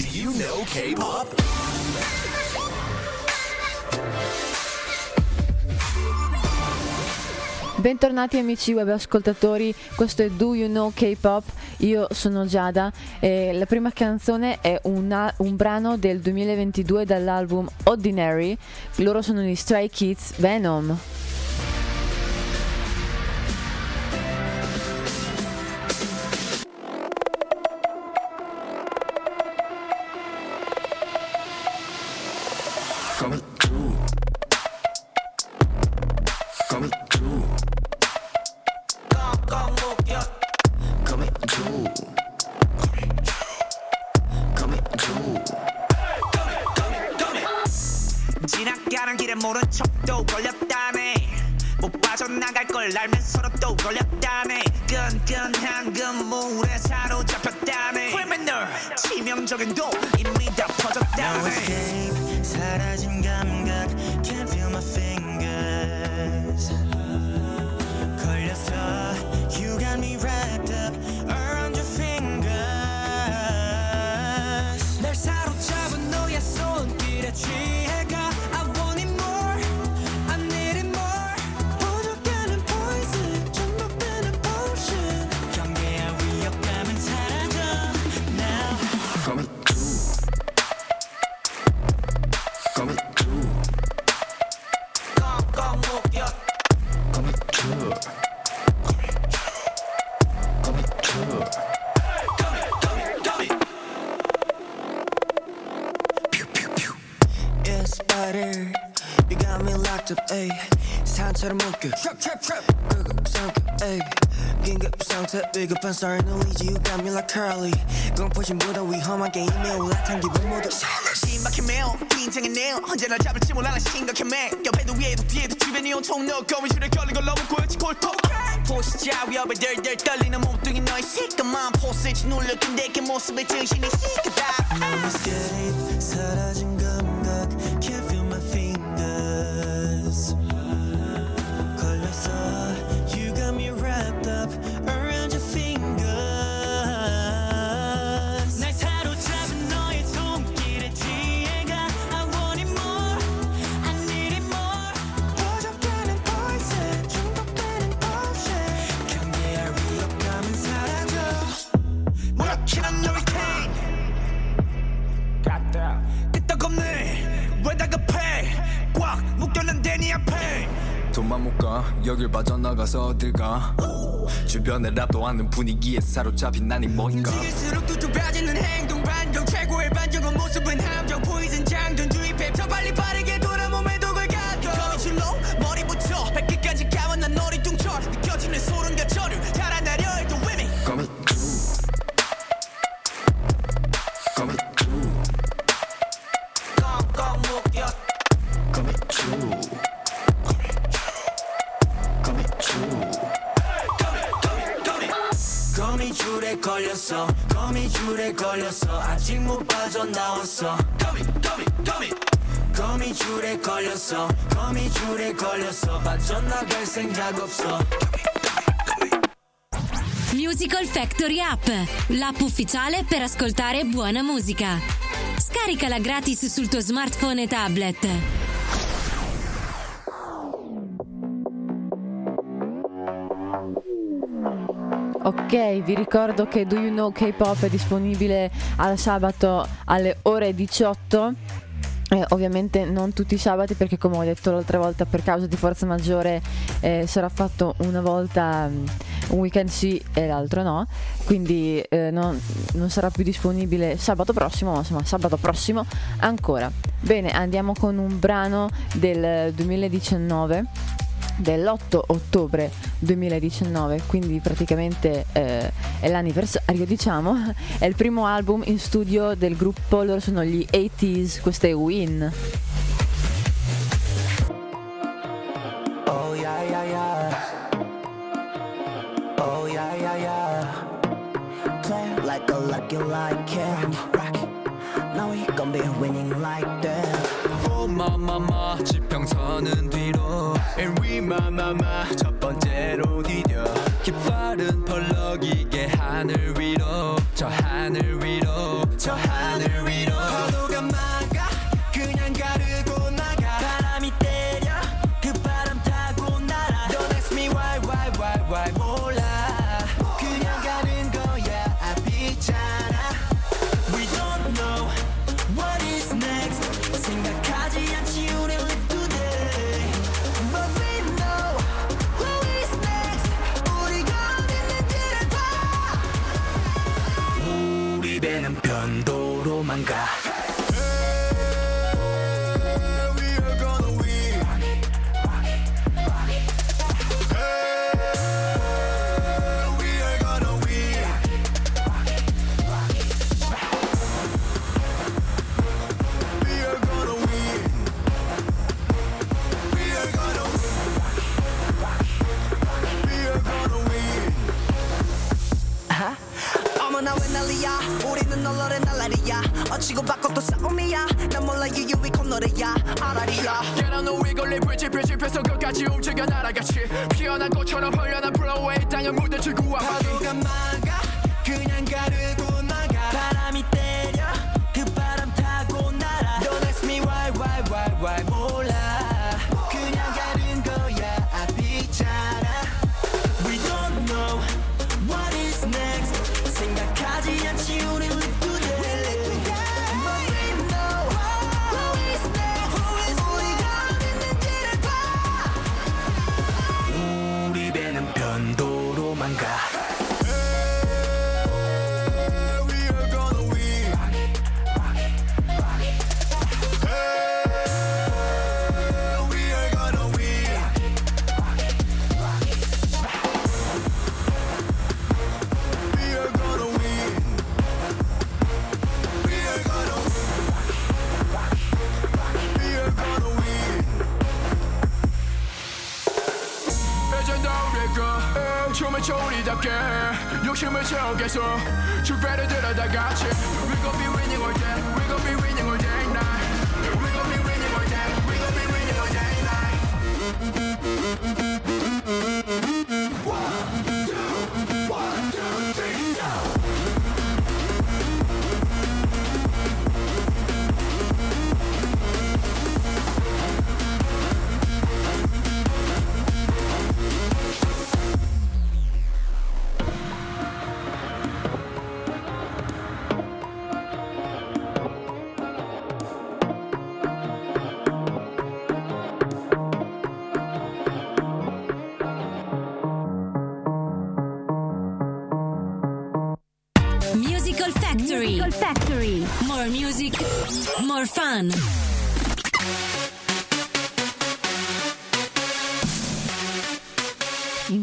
Do you know K-pop? Bentornati amici web ascoltatori, questo è Do You Know K-Pop, io sono Giada e la prima canzone è una, un brano del 2022 dall'album Ordinary, loro sono gli Stray Kids Venom. Spider, you got me locked up, ayy. 산처럼 묶여. Trap, trap, trap. 급급 상태, ayy. 긴급 상태, sorry, no easy. You got me like curly. 공포심보다 위험한 게임에 올라탄 기분 모두. 심박해 매우 긴장해 내요 언제나 잡을지 몰라 난 심각해 매 옆에도 위에도 뒤에도 주변이 온통 너 거미줄에 걸린 걸 너무 꼬였지 골통 포시자 위협에 덜덜 떨리는 몸뚱이 너의 시커먼 포스지 눌렸던 내게 모습에 정신이 시끄다. No escape, 사라진 돈만 못 가. 여길 빠져나가서 어딜 가. 주변에 랍도 않는 분위기에 사로잡힌 난이 뭐인가. 움직일수록 또 좁아지는 행동 반경 최고의 반전은 모습은 함정 포이즌 장전 주입해. 더 빨리 빠르게 걸렸어 거미줄에 걸렸어 아직 못 빠져나왔어 거미줄에 걸렸어 거미줄에 걸렸어 빠져나갈 생각 없어 Musical Factory App, l'app ufficiale per ascoltare buona musica. Scaricala gratis sul tuo smartphone e tablet. Ok, vi ricordo che Do You Know K-Pop è disponibile al sabato alle ore 18. Eh, ovviamente non tutti i sabati perché come ho detto l'altra volta per causa di forza maggiore eh, sarà fatto una volta mm, un weekend sì e l'altro no. Quindi eh, non, non sarà più disponibile sabato prossimo ma insomma sabato prossimo ancora. Bene andiamo con un brano del 2019 dell'8 ottobre 2019, quindi praticamente eh, è l'anniversario, diciamo. È il primo album in studio del gruppo, loro sono gli 80s, questo è Win. Oh yeah yeah yeah Oh yeah yeah yeah Play like a lucky like it Rock Now we gon' be winning like that 오 마마마 지평선은 뒤로. And we 마마마 첫 번째로 디뎌 깃발은 펄럭이게 하늘 위로. 저 하늘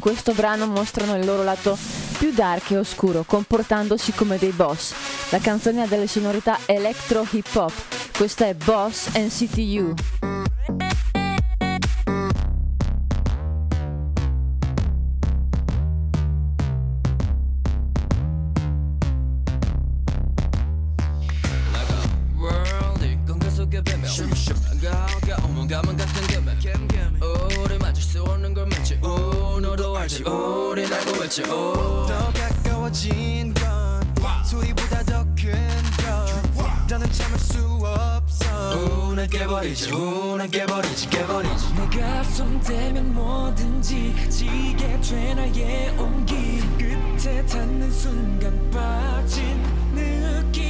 questo brano mostrano il loro lato più dark e oscuro, comportandosi come dei boss. La canzone ha delle sonorità electro hip hop. Questa è Boss NCTU. 알지 우리 알고 있지 오. 더 가까워진 건 소리보다 더큰건 나는 참을 수 없어. 우는 깨버리지 우는 깨버리지 깨버리지. 내가 손대면 뭐든지 지게 돼 나의 온기. 끝에 닿는 순간 빠진 느낌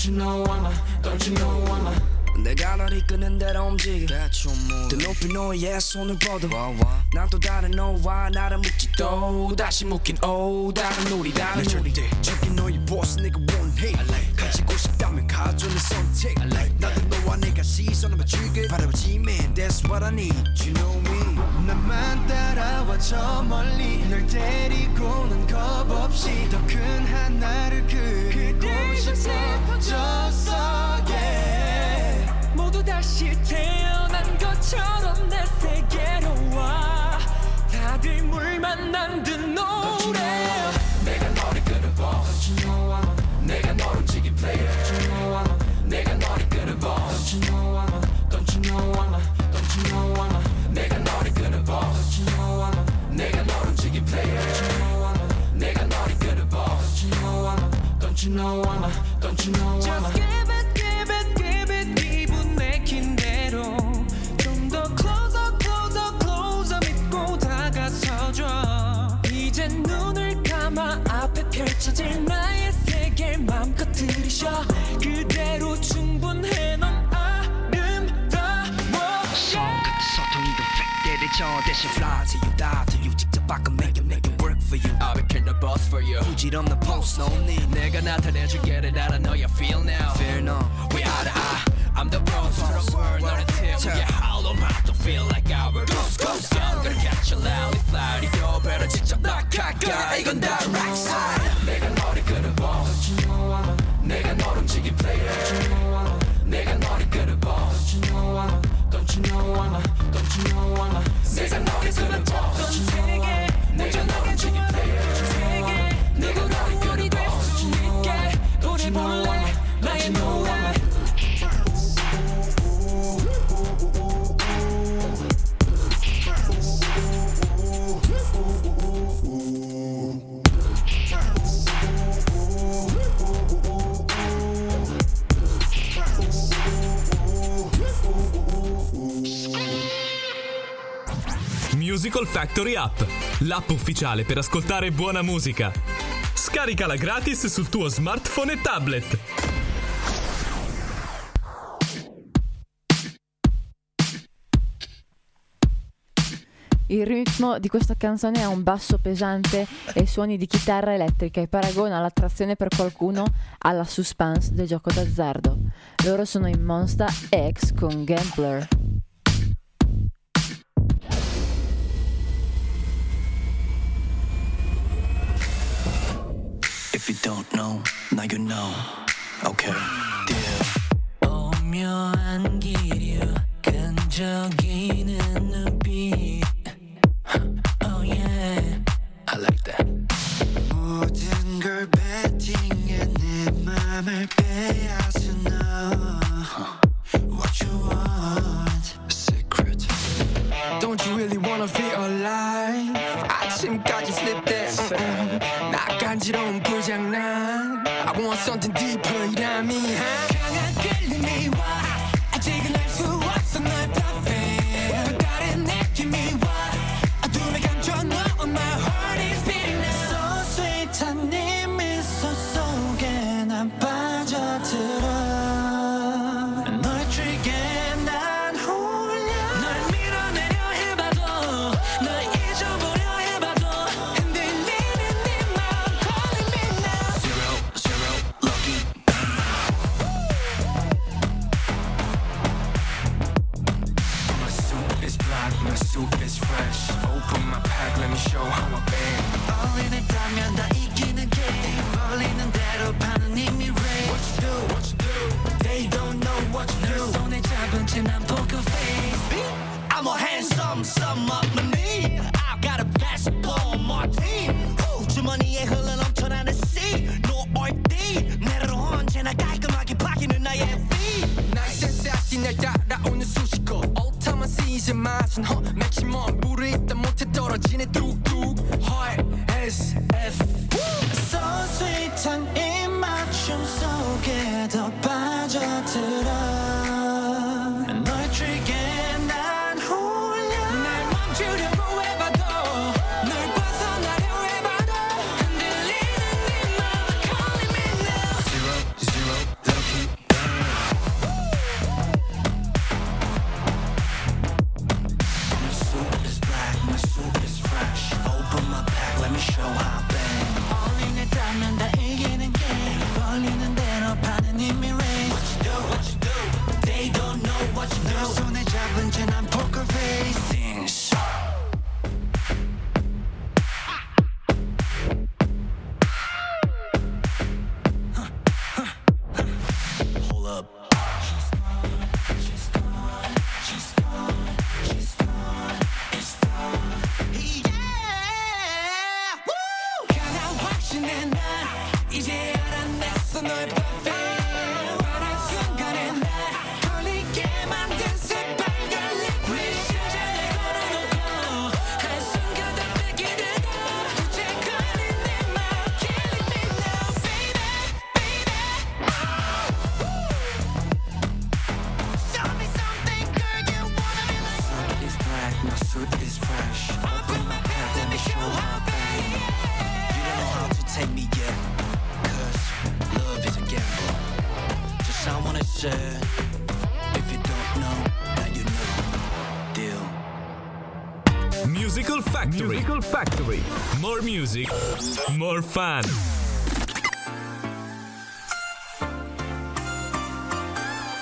Don't you know I'm a Don't you know I'm a 내가 널 이끄는 대로 움직여 더 높이 너의 손을 뻗어 난 또 다른 너와 나를 묶지 또 다시 묶인 오 다른 우리 다른 우리 저기 너의 boss 내가 원해 가지고 싶다면 가져내 선택 나도 너와 내가 시선을 맞추길 바라보지 man That's what I need You know me. 나만 따라와 저 멀리. 널 데리고는 겁 없이. 더 큰 하나를 그리고 싶어졌어 yeah. 모두 다시 태어난 것처럼 내 세계로 와. 다들 물 만난 듯 노래 저 대신 fly till you die till you 직접 바꿔 make it make it work for you I became the boss for you 부질없는 post no need 내가 나타내줄게 that I know you feel now fear no We are the I I'm the bros for the world 너는 팀 Yeah hollow heart don't feel like our ghost ghost I'm gonna catch you loudly fly 요 배를 직접 낙하가 이건 다 right side 내가 너를 끄는 boss 내가 널 움직인 player Don't you know I'm a, don't you know I'm a Nigga, know it's to. Don't you know Musical Factory App, l'app ufficiale per ascoltare buona musica. Scaricala gratis sul tuo smartphone e tablet. Il ritmo di questa canzone ha un basso pesante e suoni di chitarra elettrica e paragona l'attrazione per qualcuno alla suspense del gioco d'azzardo. Loro sono in Monster X con Gambler. you don't know now you know okay deal 오묘한 기류 끈적이는 눈빛 Oh yeah I like that 모든 걸 베팅해 내 맘을 빼앗아 너 What you want secret Don't you really wanna feel alive 아침까지 sleep that 나 간지러운 불장난 I want something my suit is fresh Open my pack, let me show how I bang 어린애다면 다 이기는 게임 벌리는 대로 파는 이미 ready What you do, what you do They don't know what you do 널 손에 잡은 채난 poker face I'm a handsome sum 시즌 맛은 허 맥시멈 music, more fun.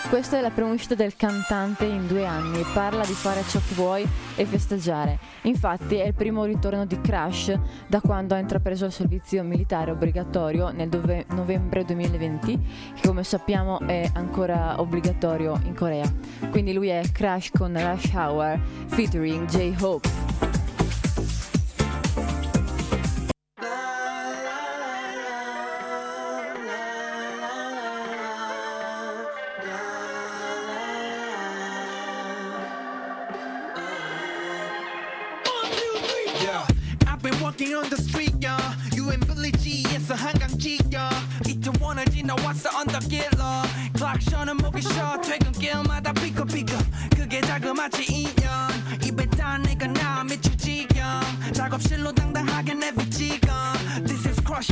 Questa è la prima uscita del cantante in due anni, parla di fare ciò che vuoi e festeggiare. Infatti è il primo ritorno di Crash da quando ha intrapreso il servizio militare obbligatorio nel dove- novembre 2020, che come sappiamo è ancora obbligatorio in Corea. Quindi lui è Crash con Rush Hour featuring J-Hope.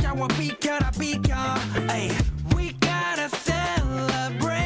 샤워 비켜라 비켜 에이, We gotta celebrate.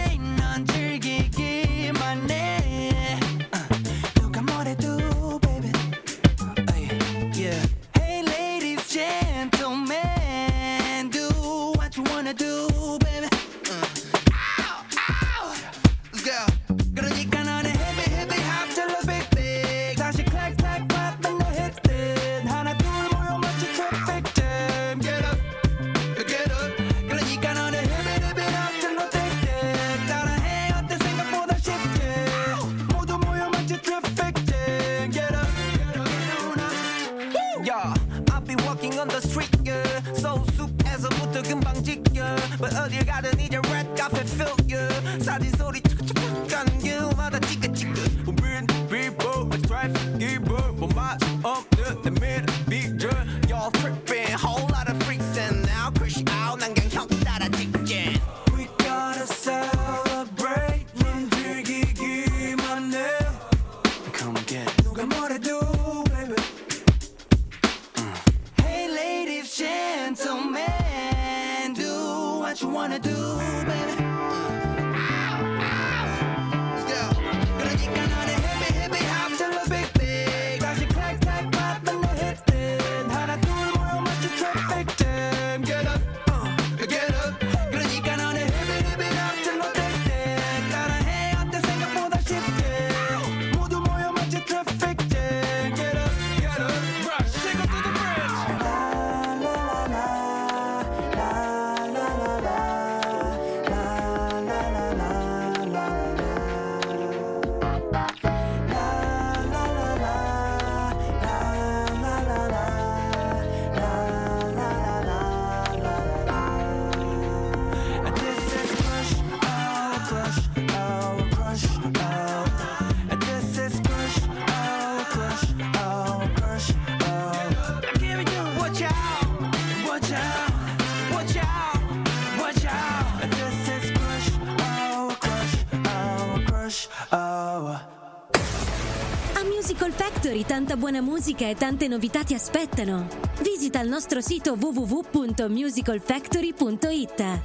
tanta buona musica e tante novità ti aspettano! Visita il nostro sito www.musicalfactory.it.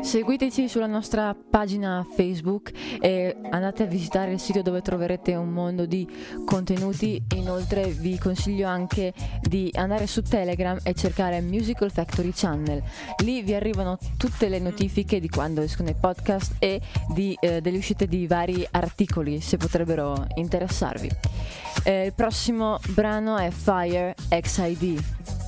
Seguiteci sulla nostra pagina Facebook e andate a visitare il sito dove troverete un mondo di contenuti. Inoltre vi consiglio anche di andare su Telegram e cercare Musical Factory Channel. Lì vi arrivano tutte le notifiche di quando escono i podcast e di, eh, delle uscite di vari articoli se potrebbero interessarvi. Eh, il prossimo brano è Fire XID.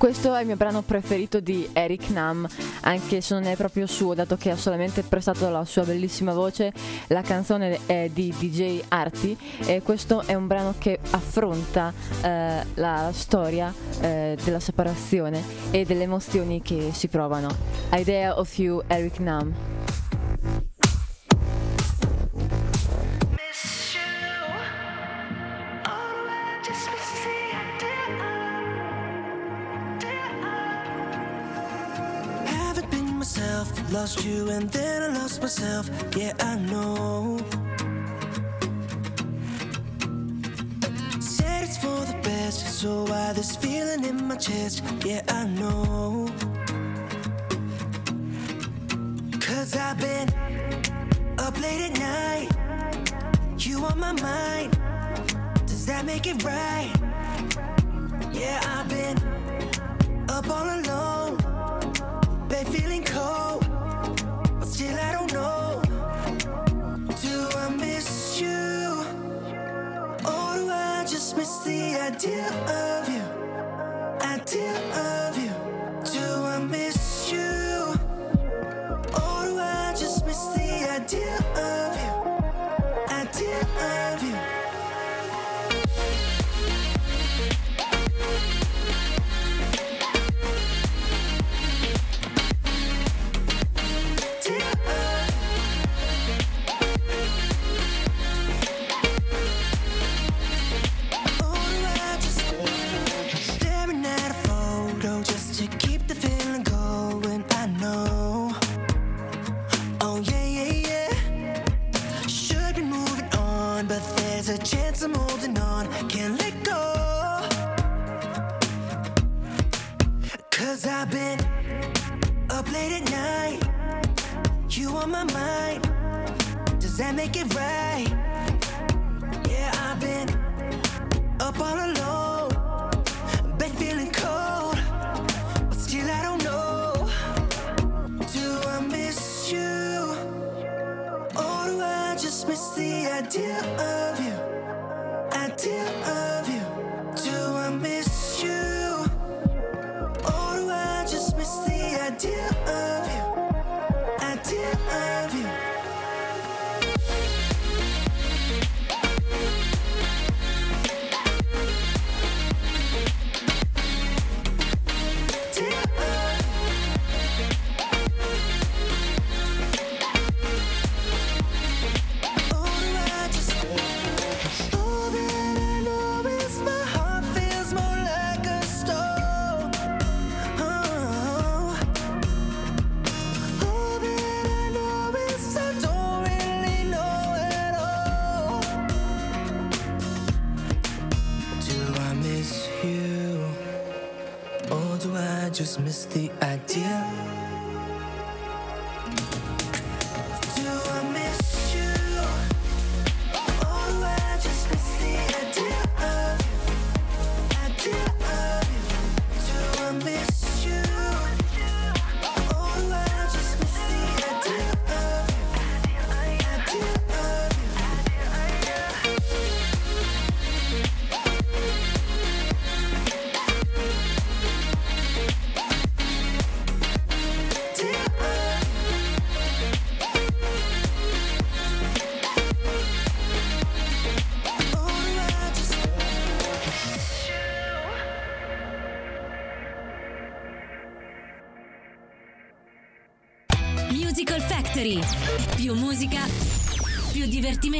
Questo è il mio brano preferito di Eric Nam, anche se non è proprio suo, dato che ha solamente prestato la sua bellissima voce. La canzone è di DJ Arti e questo è un brano che affronta eh, la storia eh, della separazione e delle emozioni che si provano. Idea of You, Eric Nam. Lost you and then I lost myself. Yeah, I know. Said it's for the best, so why this feeling in my chest? Yeah, I know. Cause I've been up late at night. You on my mind. Does that make it right? Yeah, I've been up all alone. Been feeling cold. Still, I don't know. Do I miss you? Or do I just miss the idea of you? Idea of you. Do I miss you? Or do I just miss the idea of you?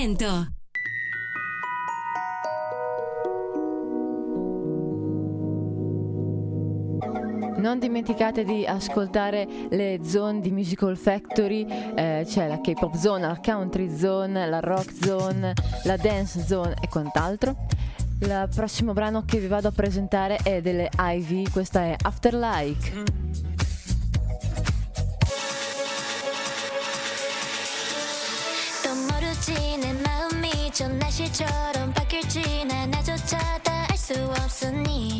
momento. Non dimenticate di ascoltare le zone di Musical Factory, eh, c'è la K-pop zone, la country zone, la rock zone, la dance zone e quant'altro. Il prossimo brano che vi vado a presentare è delle Ivy, questa è Afterlike. Mm. 사실처럼 바뀔지 난 나조차 다 알 수 없으니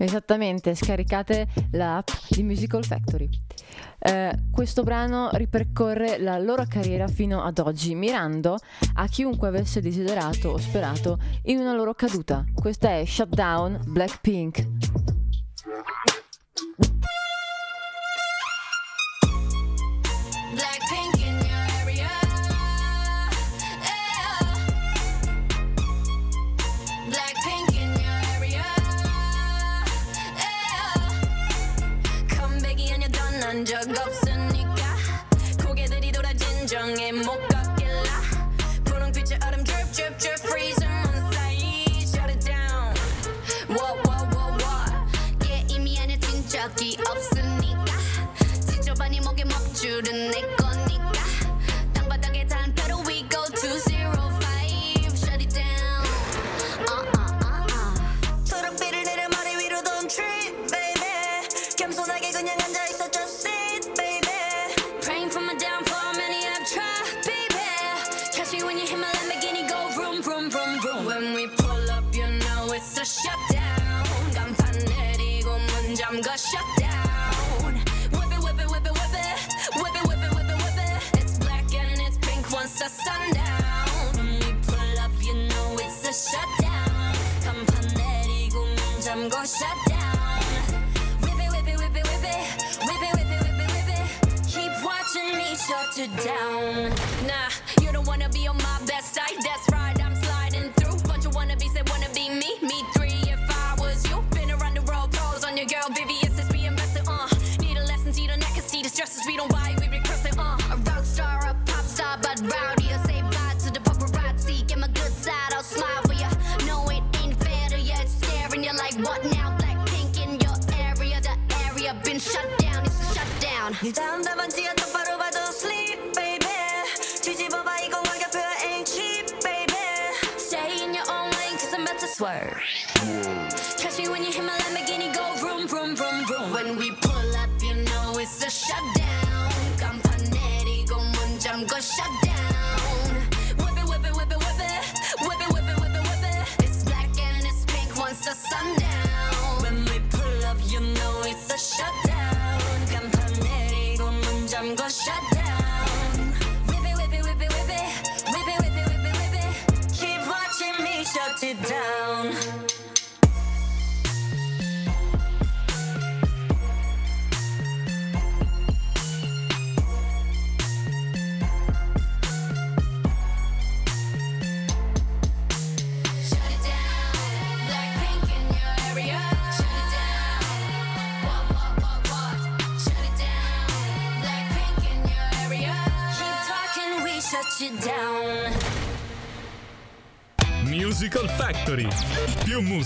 Esattamente, scaricate l'app di Musical Factory. Eh, questo brano ripercorre la loro carriera fino ad oggi, mirando a chiunque avesse desiderato o sperato in una loro caduta. Questa è Shutdown Blackpink. Swerve. Catch me when you hit my Lamborghini, go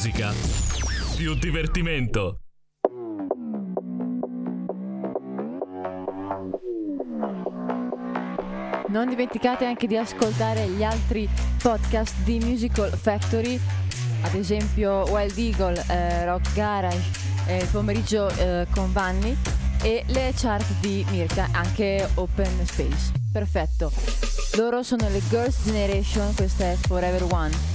musica, più divertimento. Non dimenticate anche di ascoltare gli altri podcast di Musical Factory, ad esempio Wild Eagle, eh, Rock Garage, eh, il pomeriggio eh, con Vanni e le chart di Mirka, anche Open Space. Perfetto. Loro sono le Girls Generation, questa è Forever One.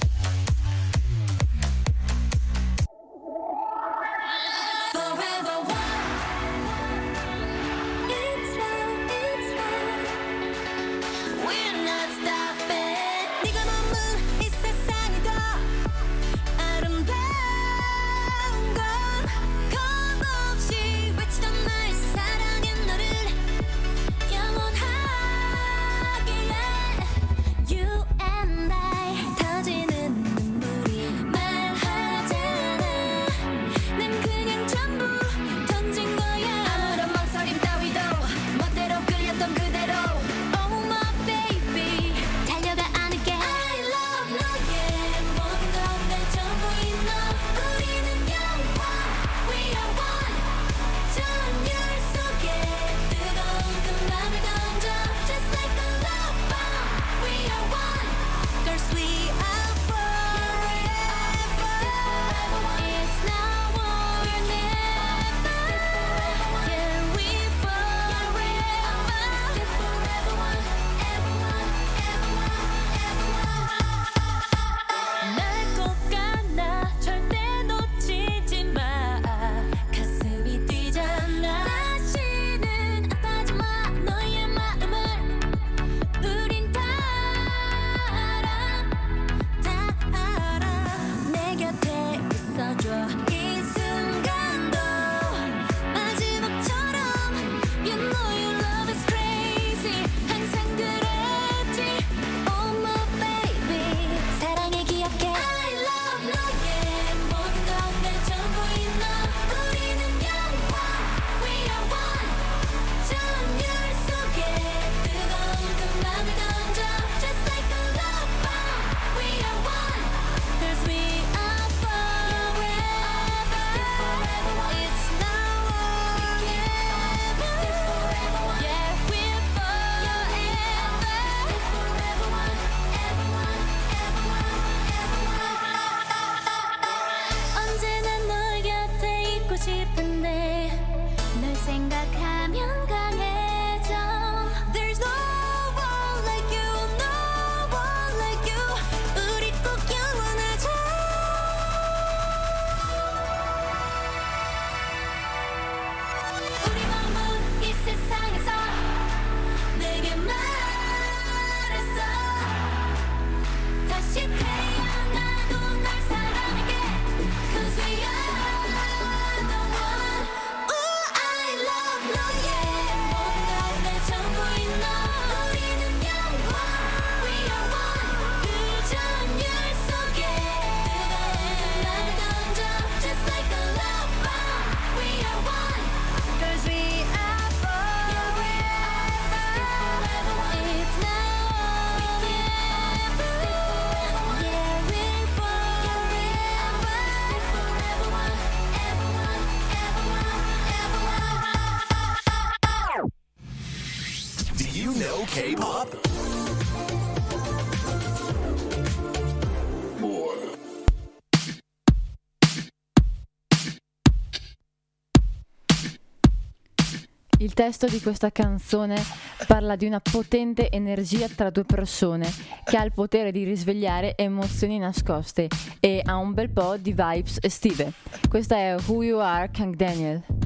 Il testo di questa canzone parla di una potente energia tra due persone che ha il potere di risvegliare emozioni nascoste e ha un bel po' di vibes estive. Questa è Who You Are Kang Daniel.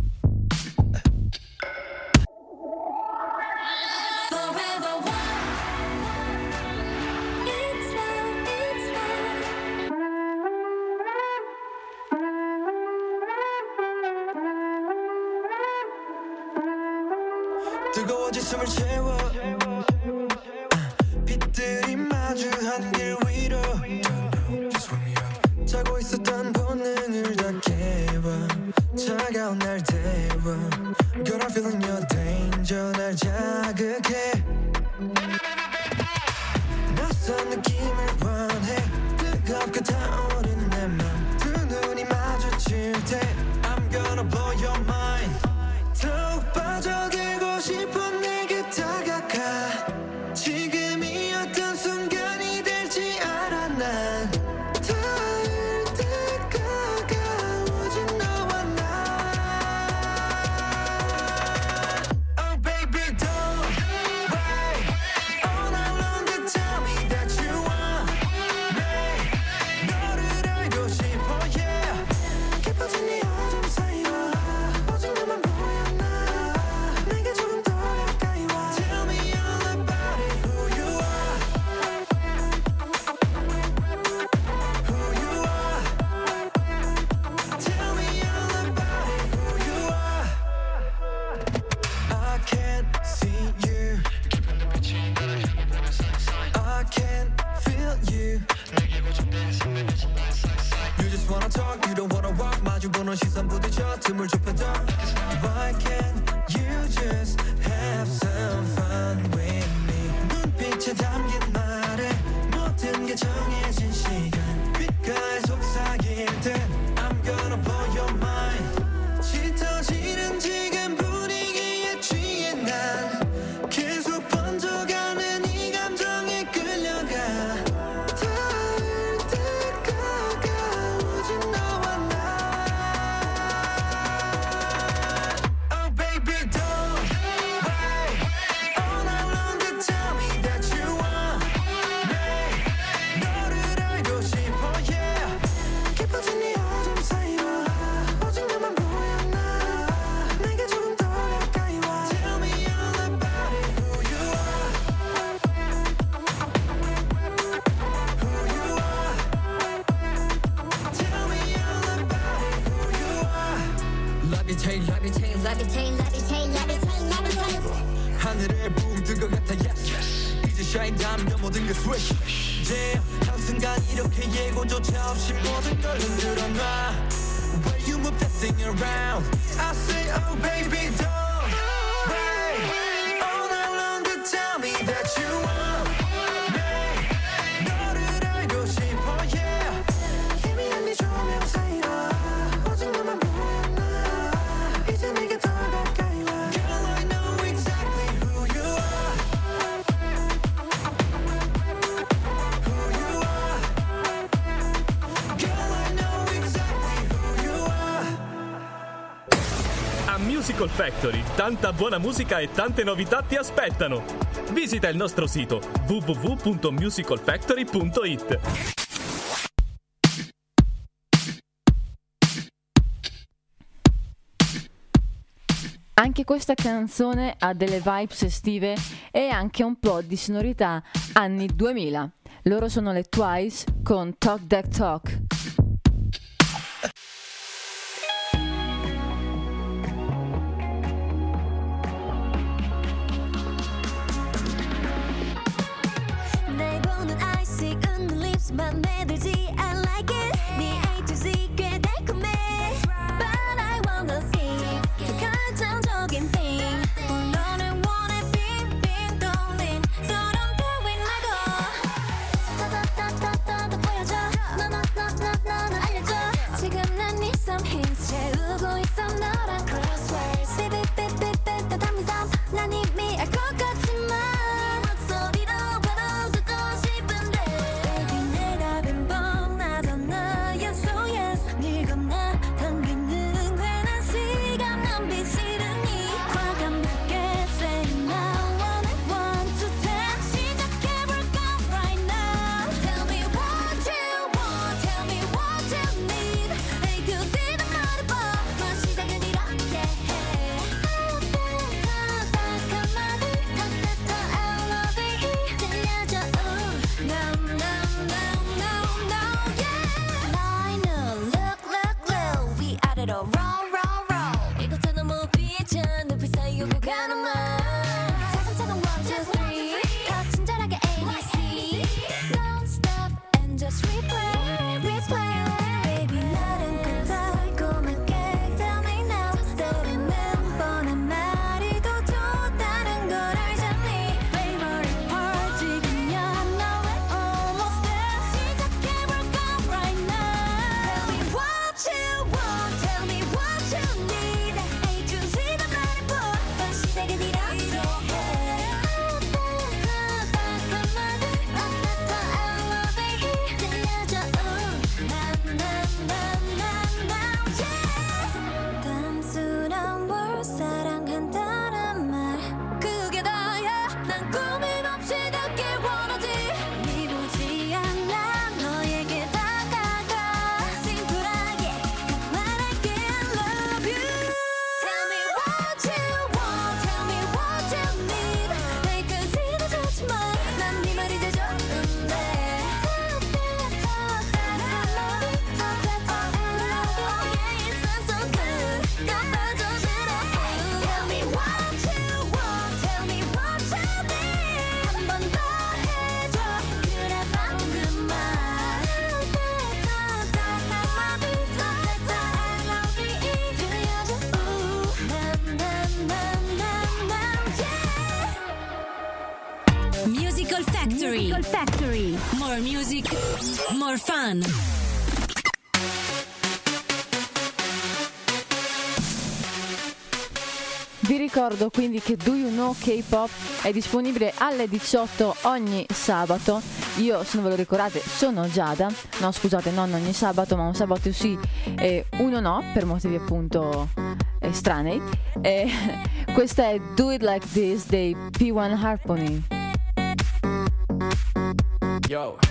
Factory, tanta buona musica e tante novità ti aspettano. Visita il nostro sito www.musicalfactory.it. Anche questa canzone ha delle vibes estive e anche un po' di sonorità anni 2000. Loro sono le Twice con Talk Deck Talk. More music, more fun. Vi ricordo quindi che Do You Know K-Pop è disponibile alle 18 ogni sabato. Io, se non ve lo ricordate, sono Giada. No, scusate, non ogni sabato, ma un sabato sì e uno no, per motivi appunto eh, stranei. E questa è Do It Like This dei P1 Harmony. Yo.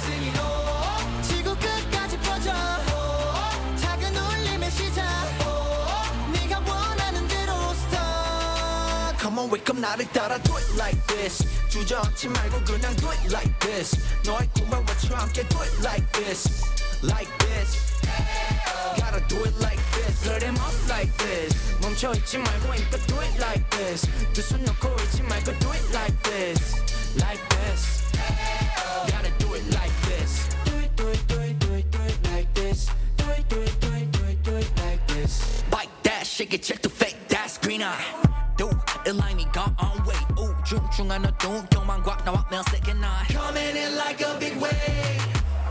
한번 wake up 나를 따라 do it like this 주저앉지 말고 그냥 do it like this 너의 꿈을 외쳐 함께 do it like this like this Gotta do it like this Let him up like this 멈춰있지 말고 힘껏 do it like this 두 손 놓고 있지 말고 do it like this Like this Gotta do it like this Do it do it do it do it do it like this Do it do it do it do it do it like this Bite that shake it check the fake that's green eye 중중한 어두운 경만 꽉 나와 내 second eye. Coming in like a big wave.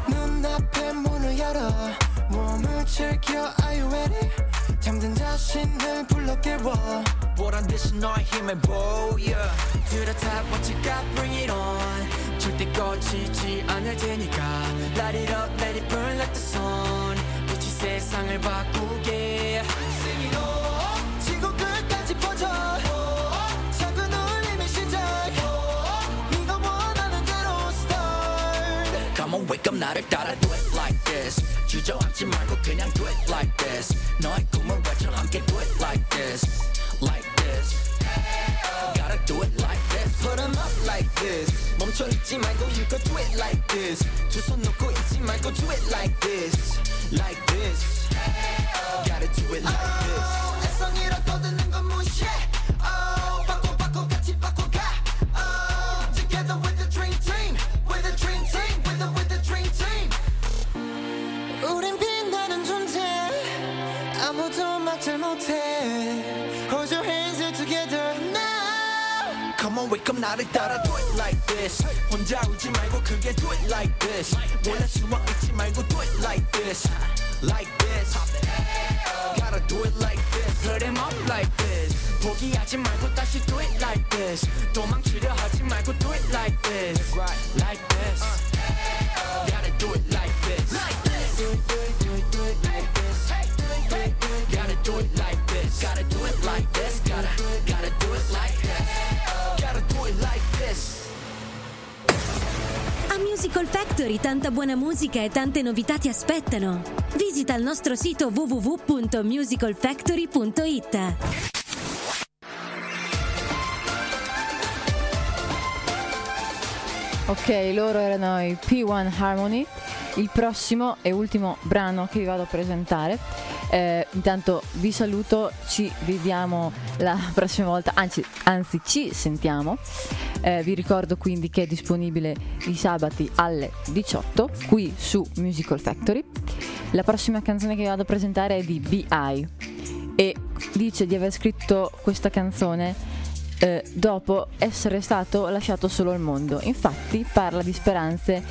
눈앞에 문을 열어 몸을 즐겨 Are you ready? 잠든 자신을 불러 깨워 보란 듯이 너의 힘을 보여. To the top what you got bring it on 절대 꺼지지 않을 테니까 Light it up let it burn like the sun 빛이 세상을 바꾸게 나를 따라 do it like this. 주저앉지 말고 그냥 do it like this. 너의 꿈을 외쳐 함께 do it like this, like this. Gotta do it like this. Put 'em up like this 멈춰 있지 말고 you could do it like this 두 손 놓고 있지 말고 do it like this like this Gotta do it like this 애성이라 떠드는 건 무시해 아무도 막질 못해 Hold your hands here together now Come on, wake up, 나를 따라 do it like this. 혼자 울지 말고 크게 do it like this. 몰래 숨어 있지 말고 do it like this, like this. Gotta do it like this. Put 'em up like this. 포기하지 말고 다시 do it like this. 도망치려 하지 말고 do it like this, like this. Gotta do it like this, like this. Do it, do it, do it, do it like this. Gotta do it like this. Gotta do it like this. Gotta, gotta do it like this. Gotta do it like this. A Musical Factory tanta buona musica e tante novità ti aspettano. Visita il nostro sito www.musicalfactory.it. Ok, loro erano i P1 Harmony. Il prossimo e ultimo brano che vi vado a presentare. Eh, intanto vi saluto, ci vediamo la prossima volta, anzi, anzi ci sentiamo. Eh, vi ricordo quindi che è disponibile i sabati alle 18 qui su Musical Factory. La prossima canzone che vi vado a presentare è di B.I. e dice di aver scritto questa canzone eh, dopo essere stato lasciato solo al mondo. Infatti parla di speranze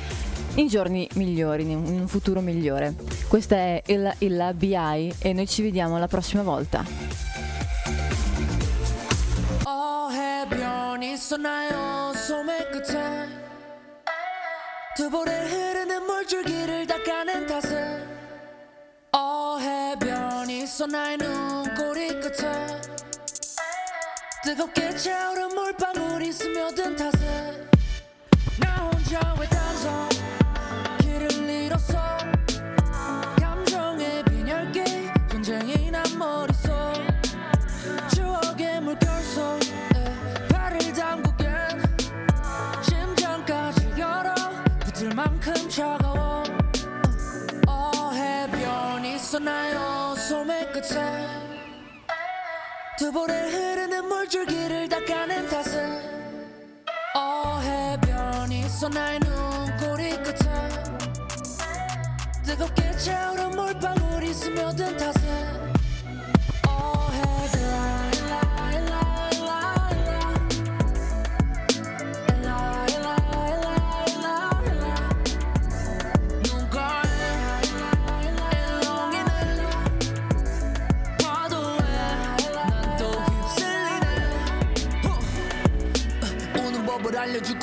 in giorni migliori, in un in un futuro migliore. Questa è il, il BI e noi ci vediamo la prossima volta. 어 해변 있었나요 소매 끝에 두 볼에 흐르는 물줄기를 닦아낸 탓에 어 해변 있었나요 눈꼬리 끝에 뜨겁게 차오른 물방울이 스며든 탓에 나 혼자 왜 단서 만큼 차가워 어 해변 있었나요? 소매 끝에. 두 볼에 흐르는 물줄기를 닦아낸 탓에. 어 해변 있었나요? 눈꼬리 끝에. 뜨겁게 차오른 물방울이 스며든 탓에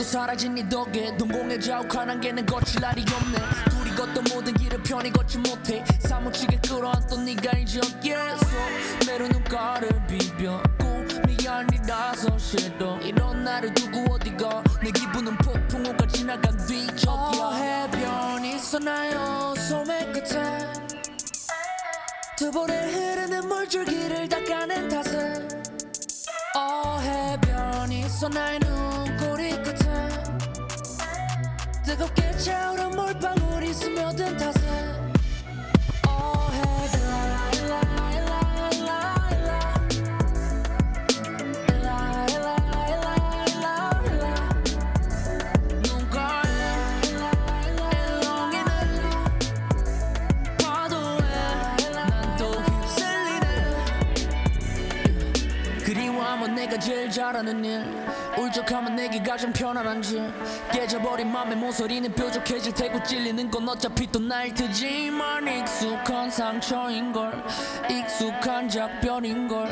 사라진 네 덕에 동공의 자욱한 한계는 거칠 날이 없네. 둘이 걷던 모든 길을 편히 걷지 못해. 사무치게 끌어안던 네가 이제 어깨에서 매로 눈가를 비벼고 미안이라서 싫어 이런 나를 두고 어디가 내 기분은 폭풍우가 지나간 뒤적이야. 어, 해변 있었나요? 소매 끝에? 두 볼에 흐르는 물줄기를 닦아낸 탓에? 어 해변 있었나요 차갑게 차오른 물방울이 스며든 탓에. 내가 제일 잘하는 일. 울적하면 내게 가장 편안한 집 깨져버린 맘의 모서리는 뾰족해질 테고 찔리는 건 어차피 또 날 테지만 익숙한 상처인걸 익숙한 작별인걸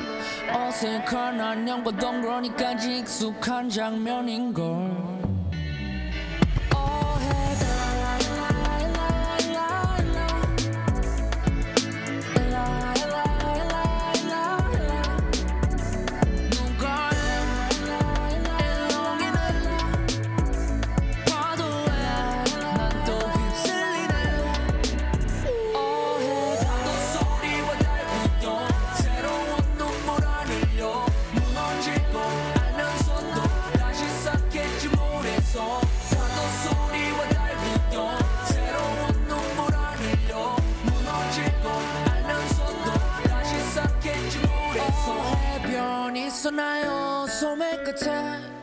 어색한 안녕과 덩그러니까지 익숙한 장면인걸 could time.